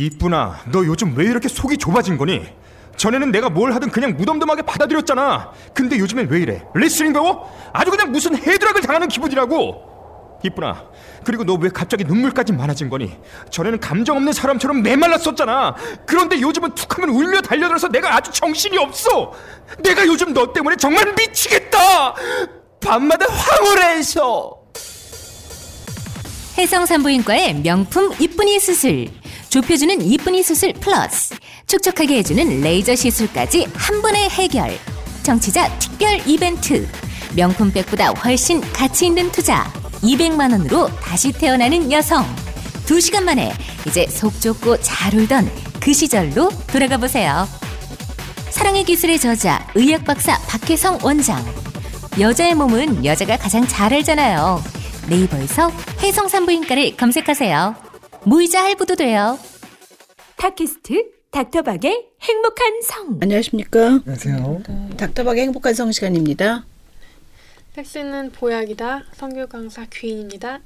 이쁘나, 너 요즘 왜 이렇게 속이 좁아진 거니? 전에는 내가 뭘 하든 그냥 무덤덤하게 받아들였잖아. 근데 요즘엔 왜 이래? 레슬링 배워? 아주 그냥 무슨 헤드락을 당하는 기분이라고. 이쁘나, 그리고 너 왜 갑자기 눈물까지 많아진 거니? 전에는 감정 없는 사람처럼 메말랐었잖아. 그런데 요즘은 툭하면 울며 달려들어서 내가 아주 정신이 없어. 내가 요즘 너 때문에 정말 미치겠다. 밤마다 황홀해서. 해성산부인과의 명품 이쁜이 수술. 좁혀주는 이쁜이 수술 플러스. 촉촉하게 해주는 레이저 시술까지 한 번에 해결. 정치자 특별 이벤트. 명품백보다 훨씬 가치 있는 투자. 200만 원으로 다시 태어나는 여성. 2시간 만에 이제 속 좁고 잘 울던 그 시절로 돌아가 보세요. 사랑의 기술의 저자 의학 박사 박혜성 원장. 여자의 몸은 여자가 가장 잘 알잖아요. 네이버에서 해성산부인과를 검색하세요. 무이자 할부도 돼요. 팟캐스트 닥터박의 행복한 성. 안녕하십니까. 안녕하세요. 닥터박의 행복한 성 시간입니다. 섹스는 보약이다. 성교 강사 귀인입니다.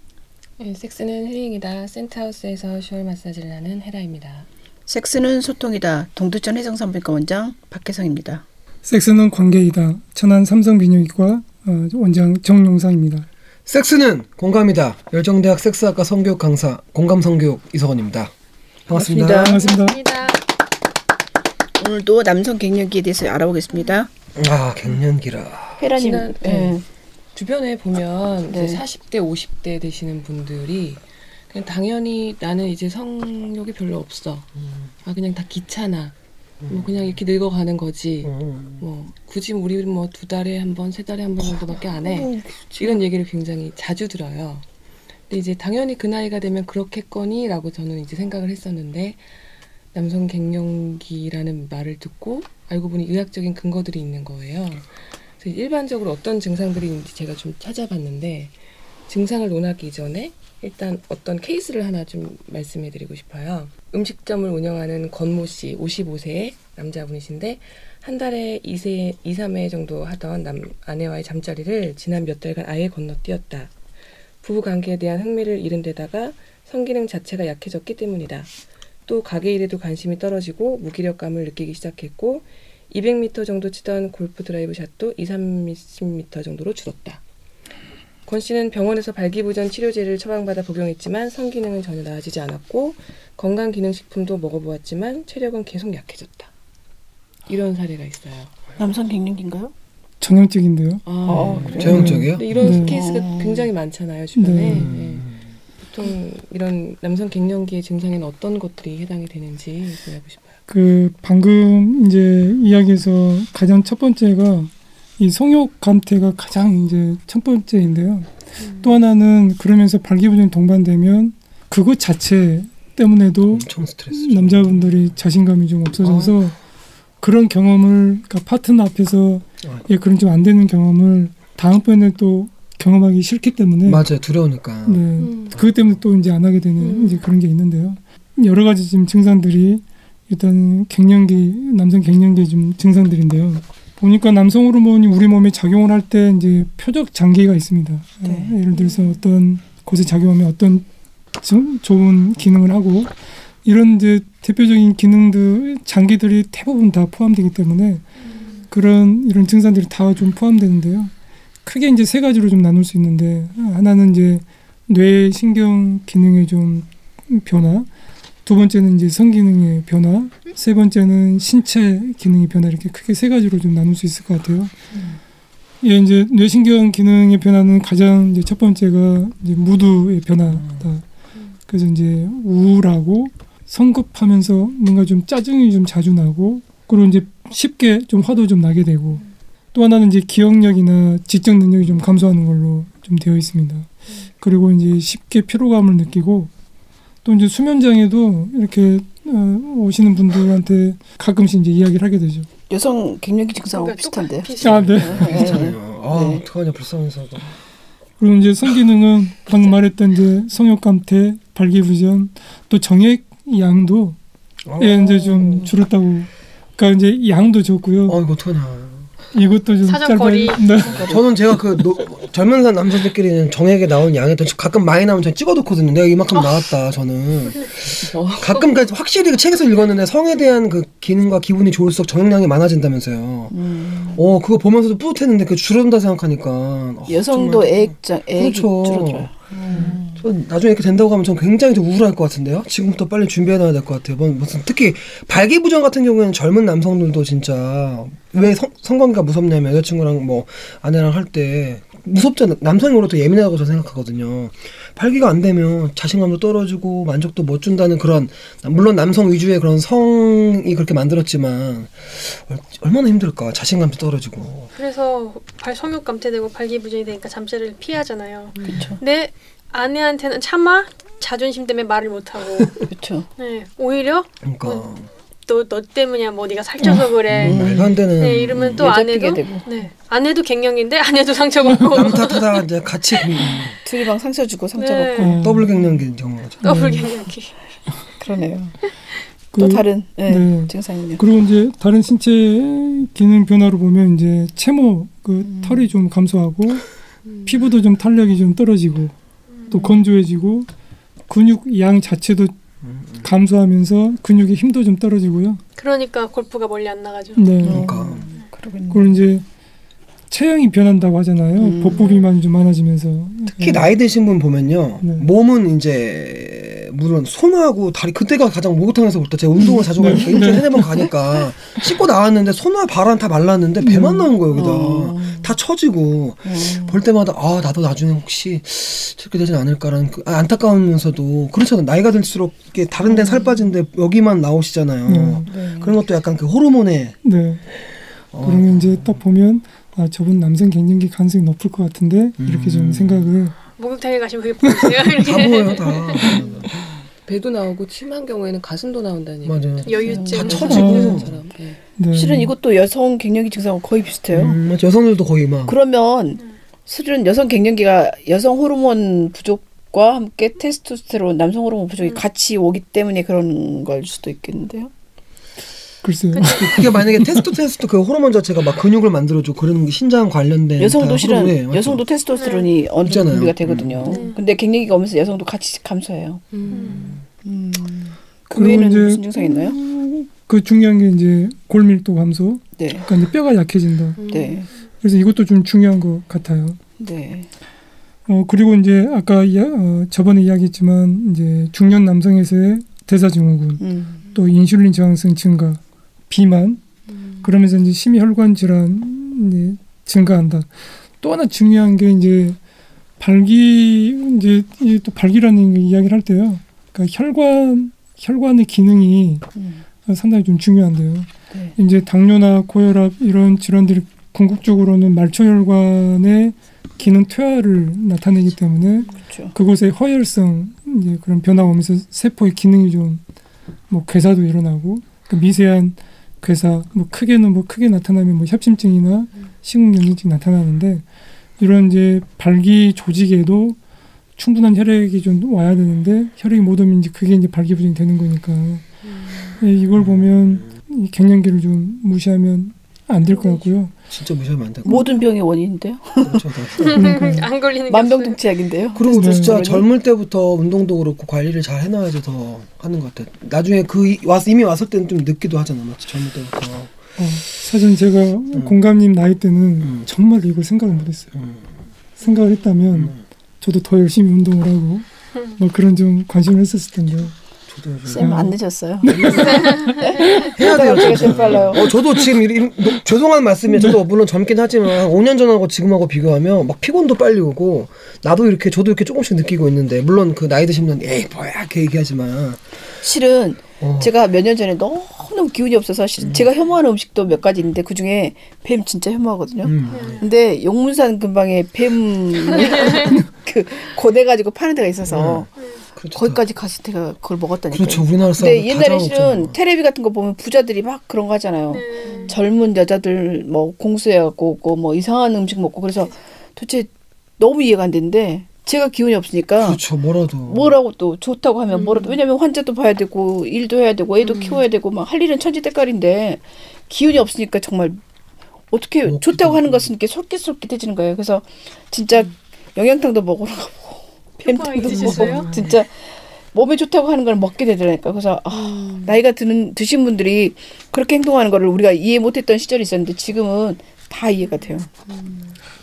네, 섹스는 힐링이다. 센트하우스에서 쇼울 마사지를 하는 헤라입니다. 섹스는 소통이다. 동두천 해성산부인과 원장 박혜성입니다. 섹스는 관계이다. 천안 삼성비뇨기과 어, 원장 정용상입니다. 섹스는 공감이다. 열정대학 섹스학과 성교육 강사 공감 성교육 이석원입니다. 반갑습니다. 반갑습니다. 반갑습니다. 오늘도 남성 갱년기에 대해서 알아보겠습니다. 아 갱년기라. 헤라님, 지난- 예. 네. 주변에 보면 네. 이제 40대, 50대 되시는 분들이 그냥 당연히 나는 이제 성욕이 별로 없어. 아 그냥 다 귀찮아. 뭐 그냥 이렇게 늙어가는 거지. 음. 뭐 굳이 우리 뭐 두 달에 한 번, 세 달에 한 번 정도밖에 안 해. 이런 얘기를 굉장히 자주 들어요. 근데 이제 당연히 그 나이가 되면 그렇겠거니라고 저는 이제 생각을 했었는데 남성 갱년기라는 말을 듣고 알고 보니 의학적인 근거들이 있는 거예요. 그래서 일반적으로 어떤 증상들이 있는지 제가 좀 찾아봤는데 증상을 논하기 이전에 일단 어떤 케이스를 하나 좀 말씀해 드리고 싶어요. 음식점을 운영하는 권모 씨, 55세의 남자분이신데 한 달에 2세, 2, 3회 정도 하던 남, 아내와의 잠자리를 지난 몇 달간 아예 건너뛰었다. 부부 관계에 대한 흥미를 잃은 데다가 성기능 자체가 약해졌기 때문이다. 또 가게 일에도 관심이 떨어지고 무기력감을 느끼기 시작했고 200m 정도 치던 골프 드라이브 샷도 2, 30m 정도로 줄었다. 권 씨는 병원에서 발기부전 치료제를 처방받아 복용했지만 성기능은 전혀 나아지지 않았고 건강기능식품도 먹어보았지만 체력은 계속 약해졌다. 이런 사례가 있어요. 남성 갱년기인가요? 전형적인데요. 아, 어, 그래요? 전형적이요? 이런 네. 케이스가 어. 굉장히 많잖아요 주변에. 네. 네. 보통 이런 남성 갱년기의 증상에는 어떤 것들이 해당이 되는지 알고 싶어요. 그 방금 이제 이야기에서 가장 첫 번째가 이 성욕 감퇴가 가장 이제 첫 번째인데요. 또 하나는 그러면서 발기부전이 동반되면 그것 자체 때문에도 엄청 스트레스. 남자분들이 자신감이 좀 없어져서 그런 경험을 그러니까 파트너 앞에서 아. 예 그런 좀 안 되는 경험을 다음번에 또 경험하기 싫기 때문에 맞아요. 두려우니까. 네 음. 그것 때문에 또 이제 안 하게 되는 음. 이제 그런 게 있는데요 여러 가지 지금 증상들이 일단 갱년기 남성 갱년기 좀 증상들인데요 보니까 남성 호르몬이 우리 몸에 작용을 할 때 이제 표적 장기가 있습니다 네. 어, 예를 들어서 어떤 곳에 작용하면 어떤 좀 좋은 기능을 하고 이런 이제 대표적인 기능들 장기들이 대부분 다 포함되기 때문에 그런 이런 증상들이 다 좀 포함되는데요. 크게 이제 세 가지로 좀 나눌 수 있는데 하나는 이제 뇌 신경 기능의 좀 변화, 두 번째는 이제 성기능의 변화, 세 번째는 신체 기능의 변화 이렇게 크게 세 가지로 좀 나눌 수 있을 것 같아요. 예, 이제 뇌신경 기능의 변화는 가장 이제 첫 번째가 이제 무드의 변화다. 그래서 이제 우울하고 성급하면서 뭔가 좀 짜증이 좀 자주 나고 그리고 이제 쉽게 좀 화도 좀 나게 되고 또 하나는 이제 기억력이나 지적 능력이 좀 감소하는 걸로 좀 되어 있습니다. 그리고 이제 쉽게 피로감을 느끼고 또 이제 수면 장애도 이렇게 어, 오시는 분들한테 가끔씩 이제 이야기를 하게 되죠. 여성 갱년기 증상하고 그러니까 비슷한데. 아, 네. 네. 아 네. 어떡하냐 불쌍해서도. 그리고 이제 성기능은 방금 말했던 이제 성욕 감퇴, 발기부전, 또 정액 양도 예, 이제 좀 줄었다고. 그러니까 이제 양도 적고요. 어 이거 어떡하냐. 이것도 좀 사정 짧아요. 거리. 네. 저는 제가 그 노, 젊은 사 남성들끼리는 정액에 나오는 양에 더 가끔 많이 나오면 전 찍어놓거든요. 내가 이만큼 나왔다 저는. 어. 가끔 그 확실히 그 책에서 읽었는데 성에 대한 그 기능과 기분이 좋을수록 정액량이 많아진다면서요. 어 그거 보면서도 뿌듯했는데 그 줄어든다 생각하니까 어, 여성도 정말- 애액장 애액이 그렇죠. 줄어들어요. 저 나중에 이렇게 된다고 하면 전 굉장히 좀 우울할 것 같은데요. 지금부터 빨리 준비해놔야 될 것 같아요. 뭐, 무슨 특히 발기부전 같은 경우에는 젊은 남성들도 진짜 왜 성, 성관계가 무섭냐면 여자친구랑 뭐 아내랑 할 때 무섭잖아. 남성이 오히려 더 예민하다고 저는 생각하거든요. 발기가 안 되면 자신감도 떨어지고 만족도 못 준다는 그런 물론 남성 위주의 그런 성이 그렇게 만들었지만 얼- 얼마나 힘들까. 자신감도 떨어지고. 그래서 발 성욕 감퇴되고 발기부전이 되니까 잠자리를 피하잖아요. 그렇죠. 내 아내한테는 차마 자존심 때문에 말을 못하고 그렇죠. 네, 오히려 그러니까 너너 때문이야. 뭐 네가 살쪄서 그래. 말도 안 되는 네 이러면 또 여자 아내도. 네. 아내도 갱년기인데 아내도 상처받고. 남 탓하다가 이제 같이 그 둘이 방 상처 주고 상처 네. 받고. 어, 더블 갱년기 경우죠. 더블 갱년기. 그러네요. 그- 또 다른 네, 네. 증상은요. 그리고 이제 다른 신체 기능 변화로 보면 이제 체모 그 털이 좀 감소하고 피부도 좀 탄력이 좀 떨어지고 또 건조해지고 근육 양 자체도 감소하면서 근육의 힘도 좀 떨어지고요. 그러니까 골프가 멀리 안 나가죠. 네. 그러니까 그러겠네. 그리고 이제 체형이 변한다고 하잖아요. 음. 복부 비만이 좀 많아지면서 특히 나이 드신 분 보면요 네. 몸은 이제 물론 손하고 다리 그때가 가장 목욕탕에서 볼 때 제가 운동을 자주 가니까 일주일에 세네 번 가니까 씻고 나왔는데 손과 발은 다 말랐는데 배만 나온 거예요 여기다 어. 다 처지고 음. 볼 때마다 아 나도 나중에 혹시 저렇게 되진 않을까라는 그 아, 안타까우면서도 그렇잖아요 나이가 들수록 이게 다른 데는 살 빠진데 여기만 나오시잖아요 음. 네. 그런 것도 약간 그 호르몬의 네. 어, 그러면 이제 딱 보면 아 저분 남성 갱년기 가능성이 높을 것 같은데 이렇게 좀 음. 생각을 목욕탕에 가시면 그게 보이세요? 다 보여요 다 배도 나오고 심한 경우에는 가슴도 나온다는 얘기. 맞아요 여유증 다 어. 처지고 처럼. 네. 네. 실은 이것도 여성 갱년기 증상하고 거의 비슷해요. 음, 맞아. 여성들도 거의 막 그러면 실은 여성 갱년기가 여성 호르몬 부족과 함께 테스토스테론, 남성 호르몬 부족이 같이 오기 때문에 그런 걸 수도 있겠는데요. 글쎄요. 그게 만약에 테스토테스토 그 호르몬 자체가 막 근육을 만들어주고 그런 게 신장 관련된 여성도 다 실은 맞죠? 여성도 테스토스테론이 어느 정도 있잖아요. 분비가 되거든요. 음. 근데 갱년기가 오면서 여성도 같이 감소해요. 음. 음. 그 그리고 외에는 이제 무슨 증상 있나요? 그 중요한 게 이제 골밀도 감소, 네, 그러니까 이제 뼈가 약해진다. 네, 그래서 이것도 좀 중요한 것 같아요. 네. 어 그리고 이제 아까 이야, 어, 저번에 이야기했지만 이제 중년 남성에서의 대사증후군, 음. 또 인슐린 저항성 증가, 비만, 그러면서 이제 심혈관 질환이 증가한다. 또 하나 중요한 게 이제 발기 이제 이또 발기라는 이야기를 할 때요. 그러니까 혈관 혈관의 기능이 음. 상당히 좀 중요한데요. 네. 이제 당뇨나 고혈압 이런 질환들이 궁극적으로는 말초혈관의 기능 퇴화를 나타내기 때문에 그렇죠. 그곳에 허혈성 이제 그런 변화가 오면서 세포의 기능이 좀 뭐 괴사도 일어나고 그 미세한 괴사 뭐 크게는 뭐 크게 나타나면 뭐 협심증이나 식은경련증이 나타나는데 이런 이제 발기 조직에도 충분한 혈액이 좀 와야 되는데 혈액이 못 오면 이제 그게 이제 발기부전이 되는 거니까 예, 이걸 보면 이 갱년기를 좀 무시하면 안 될 것 같고요. 진짜 무시하면 안 되고 모든 병의 원인인데요. 그렇죠, 다. 그러니까요. 안 걸리는. 만병통치약인데요. 그리고 네. 진짜 그러니? 젊을 때부터 운동도 그렇고 관리를 잘 해놔야지 더 하는 것 같아. 나중에 그 이- 와서 이미 왔을 때는 좀 늦기도 하잖아, 맞지? 젊을 때부터. 어, 사실 제가 공감님 나이 때는 음. 정말 이걸 생각을 못했어요. 음. 생각을 했다면 음. 저도 더 열심히 운동을 하고 뭐 그런 좀 관심을 했었을 텐데 쌤안 늦었어요. 해야 돼요. 진짜. 빨라요. 어, 저도 지금 이- 이- 노- 죄송한 말씀이에요. 저도 물론 젊긴 하지만 5년 전하고 지금하고 비교하면 막 피곤도 빨리 오고 나도 이렇게 저도 이렇게 조금씩 느끼고 있는데 물론 그 나이 드신 분은 에이 뭐야 이렇게 얘기하지만 실은 어. 제가 몇 년 전에 너무 너무 기운이 없어서 실- 제가 혐오하는 음식도 몇 가지 있는데 그 중에 뱀 진짜 혐오하거든요. 음. 근데 용문산 근방에 뱀 그 고대 가지고 파는 데가 있어서 그렇죠. 거기까지 갔을 때가 그걸 먹었다니까. 그렇죠. 우리나라 사람 근데 옛날에 실은 테레비 같은 거 보면 부자들이 막 그런 거 하잖아요. 네. 젊은 여자들 뭐 공수해 갖고 오고 뭐 이상한 음식 먹고 그래서 도대체 너무 이해가 안 되는데 제가 기운이 없으니까 그렇죠. 뭐라도 뭐라고 또 좋다고 하면 뭐라도 왜냐면 환자도 봐야 되고 일도 해야 되고 애도 키워야 되고 막 할 일은 천지대깔인데 기운이 없으니까 정말 어떻게 좋다고 하는. 것은 이렇게 솔깃솔깃해지는 거예요. 그래서 진짜 영양탕도 먹으러 가고 있으셨어요? 먹고 진짜 몸에 좋다고 하는 걸 먹게 되더라니까. 그래서 아, 나이가 드는 드신 분들이 그렇게 행동하는 거를 우리가 이해 못했던 시절이 있었는데 지금은 다 이해가 돼요.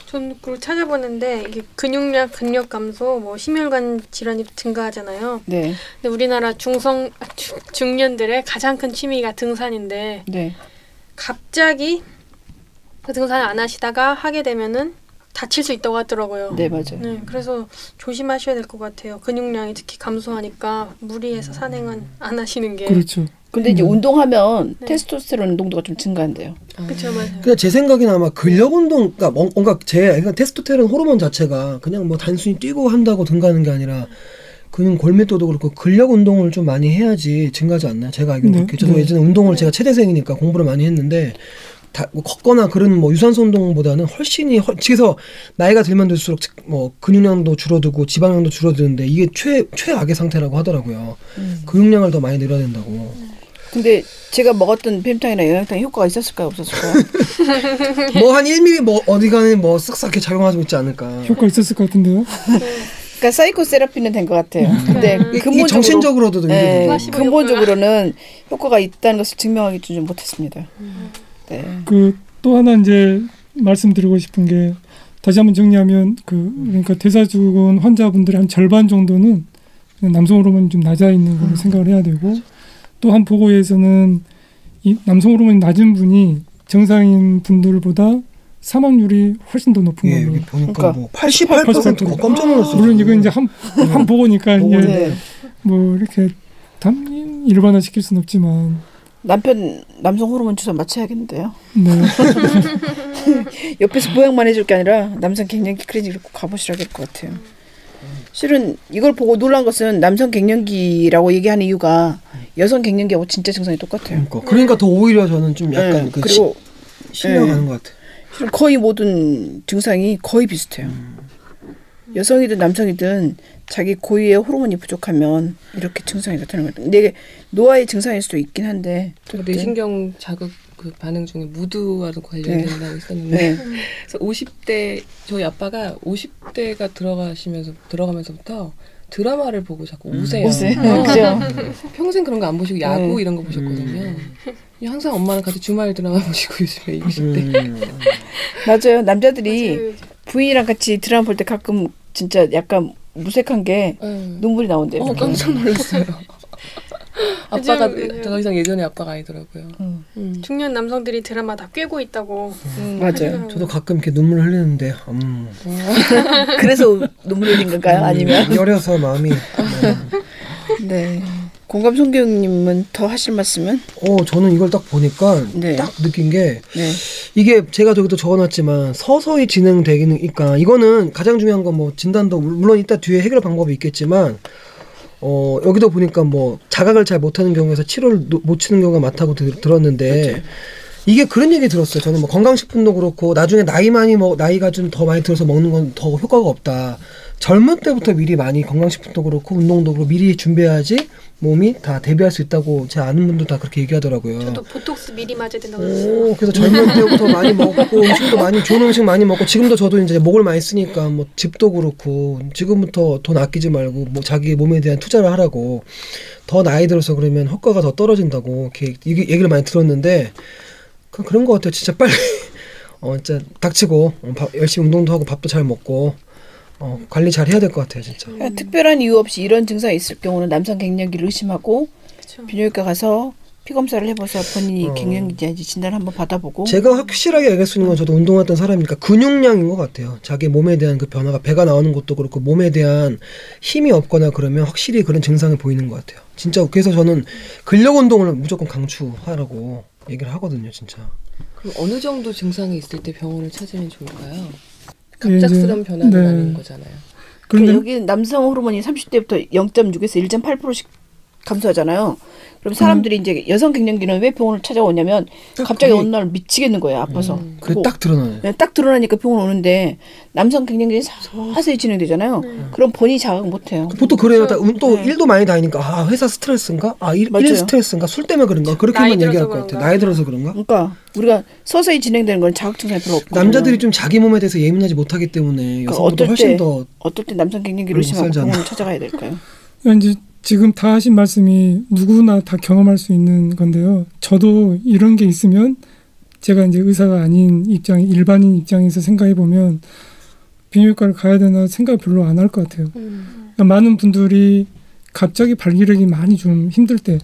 전 그걸 찾아보는데 이게 근육량, 근력 감소, 뭐 심혈관 질환이 증가하잖아요. 네, 근데 우리나라 중성 아, 중- 중년들의 가장 큰 취미가 등산인데 네. 갑자기 그 등산을 안 하시다가 하게 되면은 다칠 수 있다고 하더라고요. 네, 맞아요. 네, 그래서 조심하셔야 될 것 같아요. 근육량이 특히 감소하니까 무리해서 산행은 안 하시는 게. 그렇죠. 근데 이제 음. 운동하면 네. 테스토스테론 농도가 좀 증가한대요. 그렇죠, 맞아요. 그냥 제 생각에는 아마 근력 운동, 그러니까 뭔- 뭔가 제 그러니까 테스토테론 호르몬 자체가 그냥 뭐 단순히 뛰고 한다고 증가하는 게 아니라 근육 골밀도도 그렇고 근력 운동을 좀 많이 해야지 증가하지 않나요? 제가 알기로 네, 그렇게 저도 네. 예전에 운동을 제가 체대생이니까 공부를 많이 했는데 다, 뭐 걷거나 그런 뭐 유산소 운동보다는 훨씬이 훨- 그래서 나이가 들면 들수록 즉뭐 근육량도 줄어들고 지방량도 줄어드는데 이게 최 최악의 상태라고 하더라고요. 근육량을 더 많이 늘어야 된다고. 근데 제가 먹었던 뱀탕이나 영양탕 효과가 있었을까요, 없었을까요? 뭐 한 1mm 뭐 어디 가는 뭐 쓱싹 이렇게 작용하고 있지 않을까. 효과 있었을 것 같은데요. 그러니까 사이코 세라피는 된 것 같아요. 근데 이- 이 근본적으로 정신적으로도 네, 근본적으로는 효과가 있다는 것을 증명하기 좀 못했습니다. 네. 그또 하나 이제 말씀드리고 싶은 게 다시 한번 정리하면 그 그러니까 대사증후군 환자분들의 한 절반 정도는 남성 호르몬이 좀 낮아 있는 걸로 생각을 해야 되고 또 한 보고에서는 이 남성 호르몬이 낮은 분이 정상인 분들보다 사망률이 훨씬 더 높은 예, 걸로. 보니까 그러니까 뭐 88%거 깜짝 놀랐어요. 물론 이건 이제 한, 한 보고니까 이게 보고인데 뭐 이렇게 단 일반화 시킬 수는 없지만 남편 남성 호르몬 주사 맞춰야겠는데요. 네. 옆에서 보양만 해줄 게 아니라 남성 갱년기 클리닉을 꼭 가보시라 될것 같아요. 실은 이걸 보고 놀란 것은 남성 갱년기라고 얘기하는 이유가 여성 갱년기하고 진짜 증상이 똑같아요. 그러니까 그러니까 더 오히려 저는 좀 약간 네, 그 그리고 시, 신뢰가 네. 것 같아. 실은 거의 모든 증상이 거의 비슷해요. 여성이든 남성이든 자기 고유의 호르몬이 부족하면 이렇게 증상이 나타나는 거예요. 근데 이게 노화의 증상일 수도 있긴 한데 뇌신경 자극 그 반응 중에 무드와도 관련된다고 있었는데 네. 그래서 50대 저희 아빠가 50대가 들어가시면서 들어가면서부터 드라마를 보고 자꾸 우세요. 옷을 어. 그죠? 평생 그런 거 안 보시고 야구 네. 이런 거 보셨거든요. 항상 엄마랑 같이 주말 드라마 보시고 요즘에 60대. 음. 맞아요. 남자들이 맞아요. 부인이랑 같이 드라마 볼 때 가끔 진짜 약간 무색한 게 응. 눈물이 나온대요. 어 깜짝 놀랐어요. 아빠가 더 이상 예전에 아빠가 아니더라고요. 음. 음. 중년 남성들이 드라마 다 꿰고 있다고. 맞아요. 저도 가끔 이렇게 눈물 흘리는데 음. 그래서 눈물 흘린 건가요? 아니면 여려서 마음이 네. 공감 송교님은 더 하실 말씀은? 어 저는 이걸 딱 보니까 네. 딱 느낀 게 네. 이게 제가 저기도 적어놨지만 서서히 진행되니까 이거는 가장 중요한 건 뭐 진단도 물- 물론 이따 뒤에 해결 방법이 있겠지만 어 여기도 보니까 뭐 자각을 잘 못하는 경우에서 치료를 노- 못 치는 경우가 많다고 들, 들었는데 이게 그런 얘기 들었어요. 저는 뭐 건강식품도 그렇고 나중에 나이 많이 먹 나이가 좀 더 많이 들어서 먹는 건 더 효과가 없다. 젊은 때부터 미리 많이 건강식품도 그렇고 운동도 그렇고 미리 준비해야지 몸이 다 대비할 수 있다고 제 아는 분도 다 그렇게 얘기하더라고요. 저도 보톡스 미리 맞아야 된다고. 오, 그래서 젊은 때부터 많이 먹고 음식도 많이 좋은 음식 많이 먹고 지금도 저도 이제 목을 많이 쓰니까 뭐 집도 그렇고 지금부터 돈 아끼지 말고 뭐 자기 몸에 대한 투자를 하라고 더 나이 들어서 그러면 효과가 더 떨어진다고 이렇게 얘기- 얘기를 많이 들었는데 그 그런 것 같아요. 진짜 빨리 어 진짜 닥치고 어, 밥, 열심히 운동도 하고 밥도 잘 먹고 어, 관리 잘 해야 될 것 같아요, 진짜. 그러니까 특별한 이유 없이 이런 증상이 있을 경우는 남성 갱년기를 의심하고 그쵸. 비뇨기과 가서 피 검사를 해봐서 본인이 어. 갱년기인지 아닌지 진단 한번 받아보고 제가 확실하게 얘기할 수 있는 건 저도 운동했던 사람이니까 근육량인 것 같아요. 자기 몸에 대한 그 변화가 배가 나오는 것도 그렇고 몸에 대한 힘이 없거나 그러면 확실히 그런 증상을 보이는 것 같아요. 진짜 그래서 저는 근력 운동을 무조건 강추하라고 얘기를 하거든요, 진짜. 그럼 어느 정도 증상이 있을 때 병원을 찾으면 좋을까요? 예, 이제- 갑작스런 변화는 네. 아닌 거잖아요. 그런데 여기 남성 호르몬이 30대부터 0.6에서 1.8%씩 감소하잖아요. 그럼 사람들이 이제 여성 갱년기는 왜 병원을 찾아오냐면 갑자기 어느 날 미치겠는 거예요. 아파서. 그래 그거 딱 드러나네. 그냥 딱 드러나니까 병원 오는데 남성 갱년기는 서서히 진행되잖아요. 그럼 본인이 자각 못 해요. 보통 그래요. 다 음, 또 네. 일도 많이 다니니까 아 회사 스트레스인가? 아 일, 맞아요. 일 스트레스인가? 술 때문에 그런가? 그렇게만 얘기할 것 같아. 나이 들어서 그런가? 그러니까 우리가 서서히 진행되는 건 자각 증상이 별로 없고 남자들이 좀 자기 몸에 대해서 예민하지 못하기 때문에 여성보다 어떨 훨씬 때 더 어떨 때 남성 살지 않나? 병원을 찾아가야 될까요? 이제 지금 다 하신 말씀이 누구나 다 경험할 수 있는 건데요. 저도 이런 게 있으면 제가 이제 의사가 아닌 입장, 일반인 입장에서 생각해 보면 비뇨기과를 가야 되나 생각 별로 안 할 것 같아요. 그러니까 많은 분들이 갑자기 발기력이 많이 좀 힘들 때,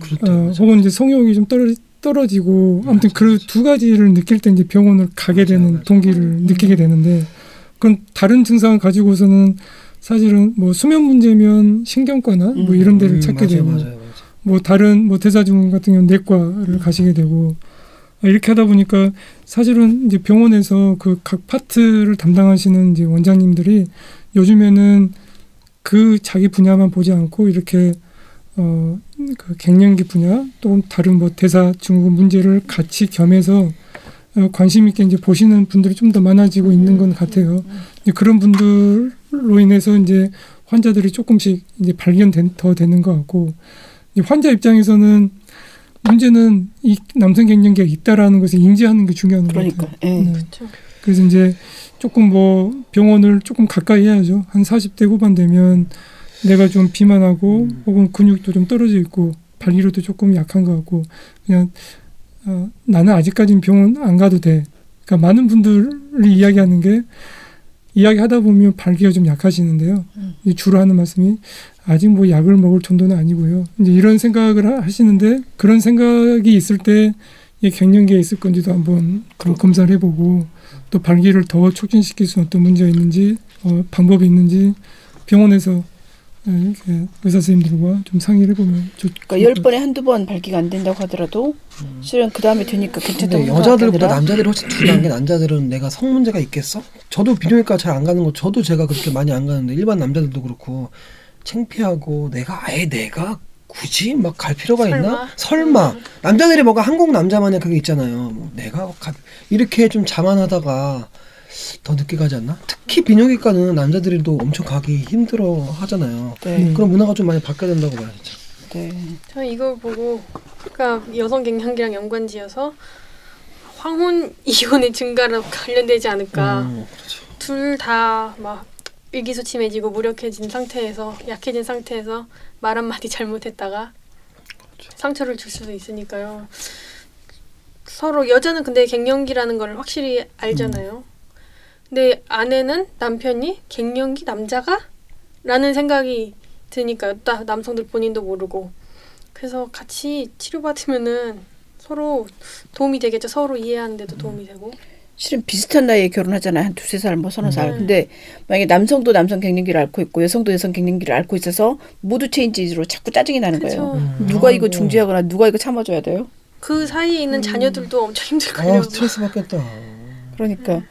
그렇다. 어, 혹은 이제 성욕이 좀 떨어, 떨어지 고 아무튼 그 두 가지를 느낄 때 이제 병원을 가게 맞아, 되는 맞아. 동기를 느끼게 되는데 그건 다른 증상을 가지고서는 사실은 뭐 수면 문제면 신경과나 뭐 이런 데를 음, 찾게 맞아요, 되고 맞아요, 맞아요. 뭐 다른 뭐 대사 증후군 같은 경우는 내과를 가시게 되고 아, 이렇게 하다 보니까 사실은 이제 병원에서 그 각 파트를 담당하시는 이제 원장님들이 요즘에는 그 자기 분야만 보지 않고 이렇게 어그 갱년기 분야 또 다른 뭐 대사 증후군 문제를 같이 겸해서 어, 관심 있게 이제 보시는 분들이 좀 더 많아지고 있는 건 같아요. 그런 분들 로 인해서 이제 환자들이 조금씩 이제 발견된 더 되는 것 같고 이제 환자 입장에서는 문제는 이 남성 갱년기가 있다라는 것을 인지하는 게 중요한 것 그러니까. 같아요. 예. 네. 그래서 이제 조금 뭐 병원을 조금 가까이 해야죠. 한 40대 후반 되면 내가 좀 비만하고 혹은 근육도 좀 떨어져 있고 발기력도 조금 약한 것 같고 그냥 어, 나는 아직까지는 병원 안 가도 돼. 그러니까 많은 분들이 이야기하는 게 이야기하다 보면 발기가 좀 약하시는데요. 이제 주로 하는 말씀이 아직 뭐 약을 먹을 정도는 아니고요. 이제 이런 생각을 하- 하시는데 그런 생각이 있을 때이 갱년기에 있을 건지도 한번 그런 검사를 해보고 또 발기를 더 촉진시킬 수 어떤 문제가 있는지 어, 방법이 있는지 병원에서 예, 이렇게 의사 선생님들과 좀 상의를 해보면 좋. 그러니까 열 번에 한두 번 발기가 안 된다고 하더라도 실은 그 다음에 되니까 괜찮다고 여자들보다 남자들이 훨씬 둔한 게 남자들은 내가 성 문제가 있겠어? 저도 비뇨기과 잘 안 가는 거 저도 제가 그렇게 많이 안 가는데 일반 남자들도 그렇고 창피하고 내가 아예 내가 굳이 막 갈 필요가 있나? 설마 남자들이 뭔가 한국 남자만의 그게 있잖아요. 뭐 내가 가, 이렇게 좀 자만하다가 더 늦게 가지 않나? 특히 비뇨기과는 남자들도 엄청 가기 힘들어 하잖아요. 네. 그런 문화가 좀 많이 바뀌어야 된다고 봐요, 진짜. 네. 저는 이걸 보고 그러니까 여성 갱년기랑 연관지어서 황혼 이혼의 증가랑 관련되지 않을까. 음, 그렇죠. 둘다막 위기소침해지고 무력해진 상태에서 약해진 상태에서 말 한마디 잘못했다가 상처를 줄 수도 있으니까요. 서로 여자는 근데 갱년기라는 걸 확실히 알잖아요. 근 데 아내는 남편이 갱년기 남자가? 라는 생각이 드니까 나, 남성들 본인도 모르고 그래서 같이 치료받으면은 서로 도움이 되겠죠. 서로 이해하는데도 도움이 되고. 실은 비슷한 나이에 결혼하잖아요. 한 두세 살, 뭐 서너 살. 음. 근데 만약에 남성도 남성 갱년기를 앓고 있고 여성도 여성 갱년기를 앓고 있어서 모두 체인지로 자꾸 짜증이 나는 거예요. 그쵸. 누가 이거 아이고. 중지하거나 누가 이거 참아줘야 돼요? 그 사이에 있는 자녀들도 엄청 힘들거든요. 아, 스트레스 받겠다. 그러니까 이게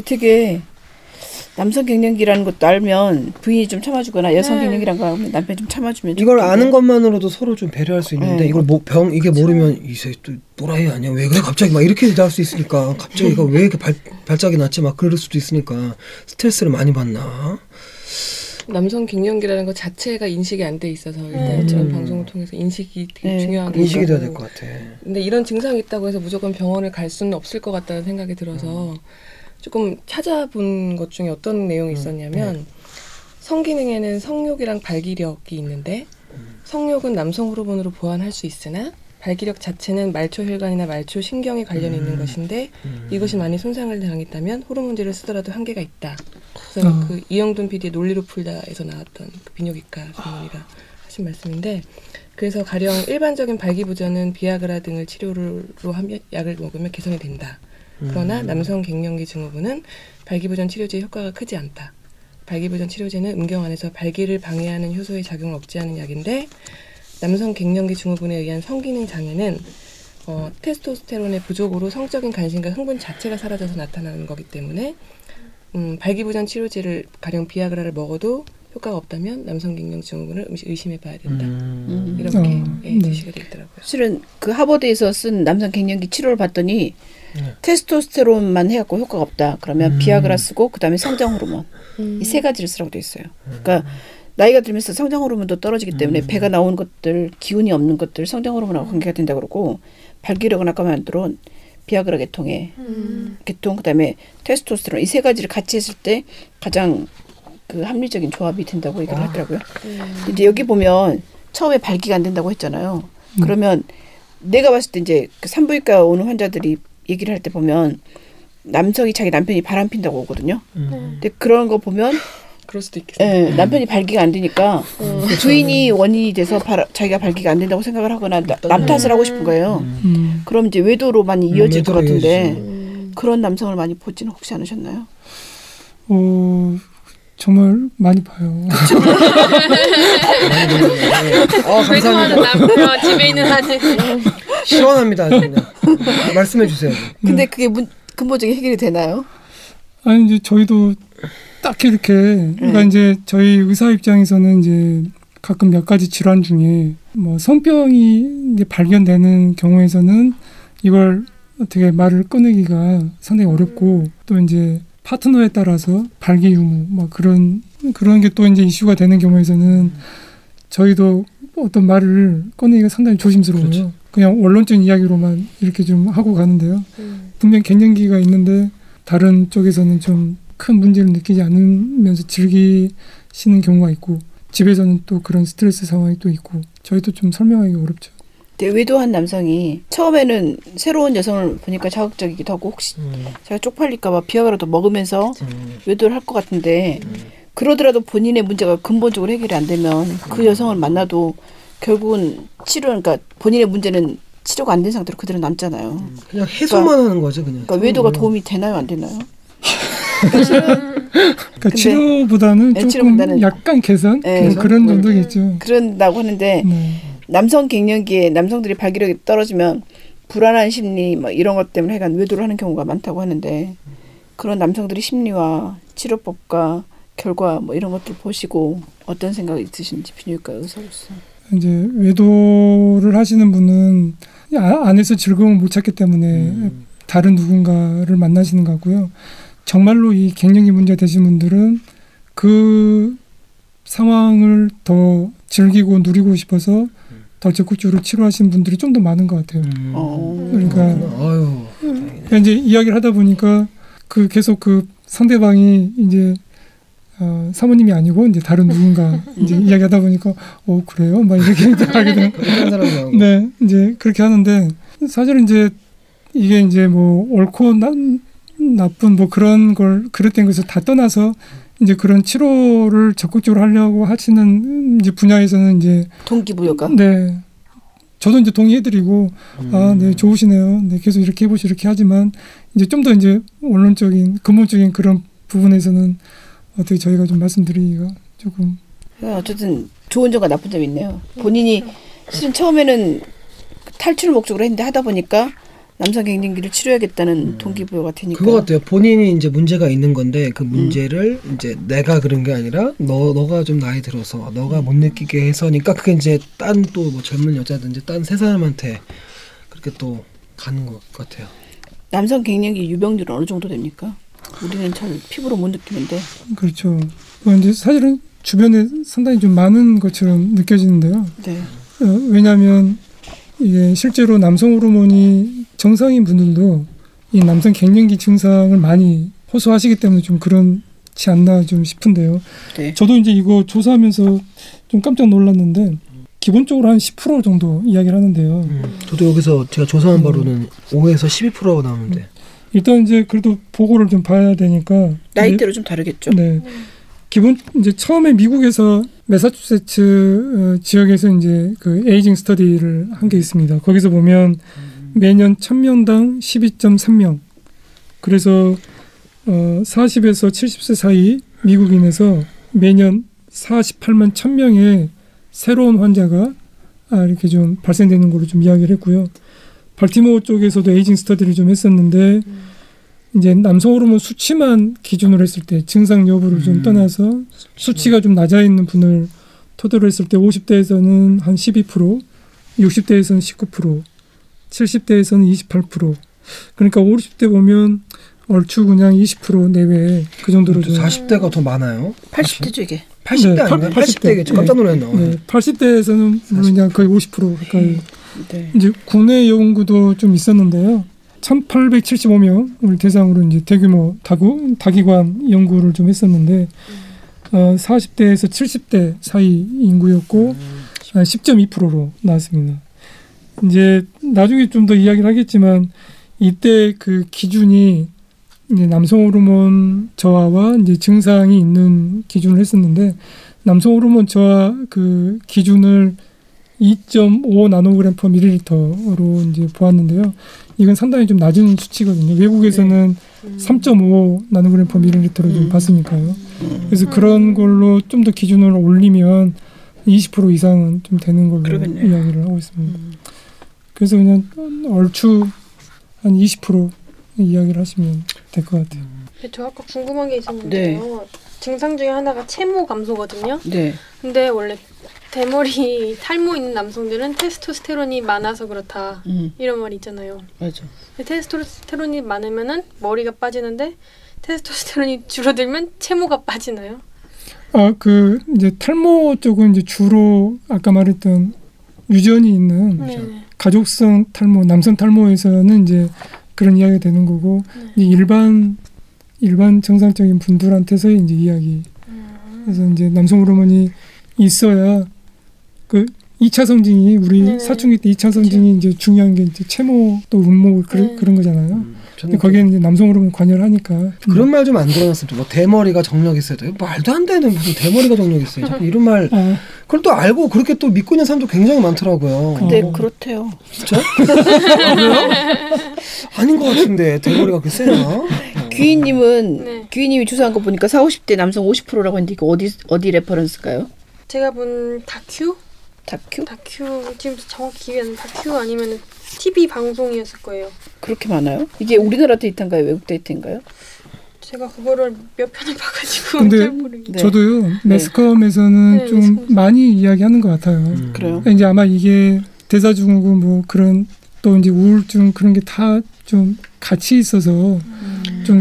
되게 남성 갱년기라는 것도 알면 부인이 좀 참아주거나 여성 네. 갱년기란 거 알면 남편이 좀 참아주면 이걸 좋겠는데. 아는 것만으로도 서로 좀 배려할 수 있는데 네. 이걸 뭐, 병 이게 모르면 이새 또 또라이 아니야 왜 그래 갑자기 막 이렇게 나올 수 있으니까 갑자기 이거 왜 이렇게 발, 발작이 났지 막 그럴 수도 있으니까 스트레스를 많이 받나 남성 갱년기라는 것 자체가 인식이 안 돼 있어서 일단 음. 이런 방송을 통해서 인식이 되게 네. 중요한 인식이 돼야. 될 것 같아 근데 이런 증상이 있다고 해서 무조건 병원을 갈 수는 없을 것 같다는 생각이 들어서 조금 찾아본 것 중에 어떤 내용이 있었냐면 성기능에는 성욕이랑 발기력이 있는데 성욕은 남성 호르몬으로 보완할 수 있으나 발기력 자체는 말초 혈관이나 말초 신경이 관련이 있는 것인데 이것이 많이 손상을 당했다면 호르몬제를 쓰더라도 한계가 있다. 그래서 어. 그 이영돈 PD의 논리로 풀다에서 나왔던 그 비뇨기과 전문의가 하신 말씀인데 그래서 가령 일반적인 발기부전은 비아그라 등을 치료로 하면 약을 먹으면 개선이 된다. 그러나 남성 갱년기 증후군은 발기부전 치료제의 효과가 크지 않다. 발기부전 치료제는 음경 안에서 발기를 방해하는 효소의 작용을 억제하는 약인데 남성 갱년기 증후군에 의한 성기능 장애는 어, 테스토스테론의 부족으로 성적인 관심과 흥분 자체가 사라져서 나타나는 거기 때문에 음, 발기부전 치료제를 가령 비아그라를 먹어도 효과가 없다면 남성 갱년 증후군을 의심- 의심해봐야 된다. 음. 이렇게 어, 예, 네. 제시가 돼 있더라고요. 실은 그 하버드에서 쓴 남성 갱년기 치료를 봤더니 네. 테스토스테론만 해갖고 효과가 없다. 그러면 음. 비아그라 쓰고 그다음에 성장 호르몬 이세 가지를 쓰라고 돼 있어요. 그러니까 나이가 들면서 성장 호르몬도 떨어지기 때문에 배가 나오는 것들 기운이 없는 것들 성장 호르몬하고 관계가 된다 그러고 발기력은 아까 말한 비아그라 계통의 계통 그다음에 테스토스테론 이 세 가지를 같이 했을 때 가장 그 합리적인 조합이 된다고 얘기를 하더라고요. 이제 여기 보면 처음에 발기가 안 된다고 했잖아요. 그러면 내가 봤을 때 이제 그 산부인과 오는 환자들이 얘기를 할 때 보면 남성이 자기 남편이 바람 핀다고 오거든요. 음. 근데 그런 거 보면 그럴 수도 있겠어요. 예, 남편이 발기가 안 되니까 부인이 원인이 돼서 발- 자기가 발기가 안 된다고 생각을 하거나 나- 남 탓을 하고 싶은 거예요. 음. 그럼 이제 외도로 많이 음, 이어질 것 같은데 이어지죠. 그런 남성을 많이 보지는 혹시 않으셨나요? 어, 정말 많이 봐요. 아 외도하는 감사합니다. 남편 집에 있는 아들 시원합니다. 아주 그냥. 말씀해 주세요. 근데 그게 문, 근본적인 해결이 되나요? 아니 이제 저희도 딱히 이렇게 그러니까 네. 이제 저희 의사 입장에서는 이제 가끔 몇 가지 질환 중에 뭐 성병이 이제 발견되는 경우에서는 이걸 어떻게 말을 꺼내기가 상당히 어렵고 또 이제 파트너에 따라서 발기 유무 막 그런 그런 게 또 이제 이슈가 되는 경우에서는 저희도 어떤 말을 꺼내기가 상당히 조심스러워요. 그렇죠. 그냥 원론적인 이야기로만 이렇게 좀 하고 가는데요. 분명 갱년기가 있는데 다른 쪽에서는 좀 큰 문제를 느끼지 않으면서 즐기시는 경우가 있고 집에서는 또 그런 스트레스 상황이 또 있고 저희도 좀 설명하기 어렵죠. 근데 외도한 남성이 처음에는 새로운 여성을 보니까 자극적이기도 하고 혹시 음. 제가 쪽팔릴까봐 비아그라도 먹으면서 음. 외도를 할 것 같은데 그러더라도 본인의 문제가 근본적으로 해결이 안 되면 그 여성을 만나도 결국은 치료 그러니까 본인의 문제는 치료가 안 된 상태로 그대로 남잖아요. 그냥 해소만 하는 거죠, 그냥. 그러니까 외도가 음. 도움이 되나요, 안 되나요? 그러니까 치료보다는 네, 조금 치료보다는- 약간 개선 네, 뭐 그런 정도겠죠. 그런다고 하는데 네. 남성 갱년기에 남성들이 발기력이 떨어지면 불안한 심리 뭐 이런 것 때문에 약간 외도를 하는 경우가 많다고 하는데 그런 남성들의 심리와 치료법과 결과 뭐 이런 것들 보시고 어떤 생각이 있으신지 비뇨기과 의사로서 이제 외도를 하시는 분은 아- 안에서 즐거움을 못 찾기 때문에 음. 다른 누군가를 만나시는 것 같고요. 정말로 이 갱년기 문제 되신 분들은 그 상황을 더 즐기고 누리고 싶어서 더 적극적으로 치료하시는 분들이 좀 더 많은 것 같아요. 음. 어. 그러니까 아유. 그러니까 이제 이야기를 하다 보니까 그 계속 그 상대방이 이제 어, 사모님이 아니고 이제 다른 누군가 이제 이야기하다 보니까 어 그래요? 막 이렇게 이제 하게 되는. 네, 이제 그렇게 하는데 사실은 이제 이게 이제 뭐 옳고 나, 나쁜 뭐 그런 걸 그랬던 것을 다 떠나서 이제 그런 치료를 적극적으로 하려고 하시는 이제 분야에서는 이제 동기부여가 네. 저도 이제 동의해드리고 아, 네, 좋으시네요. 네, 계속 이렇게 해보시 이렇게 하지만 이제 좀 더 이제 원론적인 근본적인 그런 부분에서는 어떻게 저희가 좀 말씀드리기가 조금 어쨌든 좋은 점과 나쁜 점이 있네요. 본인이 실은 처음에는 탈출을 목적으로 했는데 하다 보니까 남성 갱년기를 치료해야겠다는 동기부여가 되니까 그거 같아요. 본인이 이제 문제가 있는 건데 그 문제를 이제 내가 그런 게 아니라 너 너가 좀 나이 들어서 너가 못 느끼게 해서니까 그게 이제 딴 또 뭐 젊은 여자든지 딴 세 사람한테 그렇게 또 가는 것 같아요. 남성 갱년기 유병률은 어느 정도 됩니까? 우리는 잘 피부로 못 느끼는데 그렇죠. 어, 이제 사실은 주변에 상당히 좀 많은 것처럼 느껴지는데요. 네. 어, 왜냐하면 이게 실제로 남성 호르몬이 정상인 분들도 이 남성 갱년기 증상을 많이 호소하시기 때문에 좀 그렇지 않나 좀 싶은데요. 네. 저도 이제 이거 조사하면서 좀 깜짝 놀랐는데 기본적으로 한 10% 정도 이야기를 하는데요. 저도 여기서 제가 조사한 바로는 5에서 12%가 나오는데 일단 이제 그래도 보고를 좀 봐야 되니까 이제 나이대로 좀 다르겠죠. 네. 기본 이제 처음에 미국에서 매사추세츠 어, 지역에서 이제 그 에이징 스터디를 한 게 있습니다. 거기서 보면 매년 1000명당 12.3명. 그래서 어 40에서 70세 사이 미국인에서 매년 48만 1000명의 새로운 환자가 아, 이렇게 좀 발생되는 걸로 좀 이야기를 했고요. 발티모어 쪽에서도 에이징 스터디를 좀 했었는데 이제 남성 호르몬 수치만 기준으로 했을 때 증상 여부를 좀 떠나서 수치가 좀 낮아 있는 분을 토대로 했을 때 50대에서는 한 12%, 60대에서는 19%, 70대에서는 28%. 그러니까 50대 보면 얼추 그냥 20% 내외 그 정도로 좀 40대가 더 많아요. 80대죠 이게. 80대 네, 아닌가요? 80 대. 80대겠죠. 깜짝 놀랐네요. 네, 80대에서는 물론 그냥 거의 50% 가까이 네. 이제 국내 연구도 좀 있었는데요. 1,875명을 대상으로 이제 대규모 다구, 다기관 연구를 좀 했었는데 어, 40대에서 70대 사이 인구였고 한 10.2%로 나왔습니다. 이제 나중에 좀 더 이야기를 하겠지만 이때 그 기준이 이제 남성 호르몬 저하와 이제 증상이 있는 기준을 했었는데 남성 호르몬 저하 그 기준을 2.5 나노그램 퍼 밀리리터로 이제 보았는데요. 이건 상당히 좀 낮은 수치거든요. 외국에서는 3.5 나노그램 퍼 밀리리터로 좀 봤으니까요. 그래서 그런 걸로 좀 더 기준을 올리면 20% 이상은 좀 되는 걸로 그러겠네요. 이야기를 하고 있습니다. 그래서 그냥 얼추 한 20% 이야기를 하시면 될 것 같아요. 근데 저 아까 궁금한 게 있었는데요. 증상 중에 하나가 채모 감소거든요. 네. 근데 원래 대머리 탈모 있는 남성들은 테스토스테론이 많아서 그렇다 음, 이런 말이 있잖아요. 맞아. 테스토스테론이 많으면은 머리가 빠지는데 테스토스테론이 줄어들면 채모가 빠지나요? 아, 그 이제 탈모 쪽은 이제 주로 아까 말했던 유전이 있는 네. 가족성 탈모, 남성 탈모에서는 이제 그런 이야기가 되는 거고 이제 일반 일반 정상적인 분들한테서 이제 이야기. 그래서 이제 남성 호르몬이 있어야 그 2차 성징이 우리 네네. 사춘기 때 2차 성징이 이제 중요한 게 이제 채모 또 운모 그런 네. 그런 거잖아요. 저는 근데 거기에는 이제 남성 호르몬 관여를 하니까 그런 말 좀 안 들어놨으면. 뭐 대머리가 정력 있어야 돼. 말도 안 되는 무슨 대머리가 정력 있어요. 자꾸 이런 말 아, 그걸 또 알고 그렇게 또 믿고 있는 사람도 굉장히 많더라고요. 근데 어. 그렇대요. 진짜? 아? 아닌 것 같은데 대머리가 그렇게 세나? 귀인님은 네. 귀인님이 주사한 거 보니까 4, 50대 남성 50%라고 했는데 이거 어디 어디 reference일까요? 제가 본 다큐? 다큐? 다큐 지금 정확히 기억이. 다큐 아니면 TV 방송이었을 거예요. 그렇게 많아요? 이게 우리나라 데이터인가요? 외국 데이터인가요? 제가 그거를 몇 편을 봐가지고 근데 잘 모르겠어요. 네. 저도요 매스컴에서는 네, 좀 매스컴에서. 많이 이야기하는 것 같아요. 음. 그래요? 그러니까 이제 아마 이게 대사증후군 뭐 그런 또 이제 우울증 그런 게 다 좀 같이 있어서 좀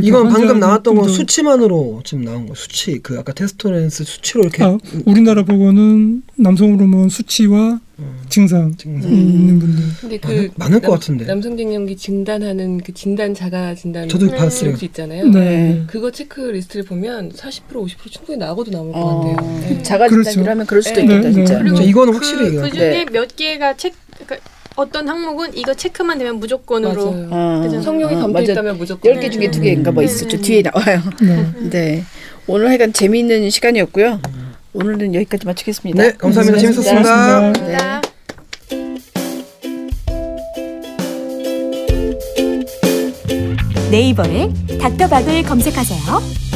이건 방금 나왔던 건 수치만으로 지금 나온 거 수치 그 아까 테스토스테론 수치로 이렇게 아, 우리나라 보고는 남성 호르몬 수치와 음, 증상이 증상. 있는 분들. 근데 그 많을- 많을 것 남- 같은데. 남성 갱년기 진단하는 그 진단 자가 진단 저도 네. 봤어요. 수 있잖아요. 네. 그거 체크 리스트를 보면 40% 50% 충분히 나오고도 나올 것 어, 같아요. 네. 자가 그렇죠. 진단이라면 그럴 수도 네, 있겠다 네, 진짜. 네. 그리고 자, 이거는 그, 확실히 얘기해요. 그 중에 네. 몇 개가 책 그러니까 어떤 항목은 이거 체크만 되면 무조건으로 맞아요. 아, 아, 담겨 맞아. 있다면 무조건 10개 중에 네. 2개인가 뭐 네. 있었죠. 뒤에 나와요. 네. 네. 오늘 하여간 재미있는 시간이었고요. 오늘은 여기까지 마치겠습니다. 네, 감사합니다. 재밌었습니다. 고맙습니다. 감사합니다. 네이버에 닥터박을 검색하세요.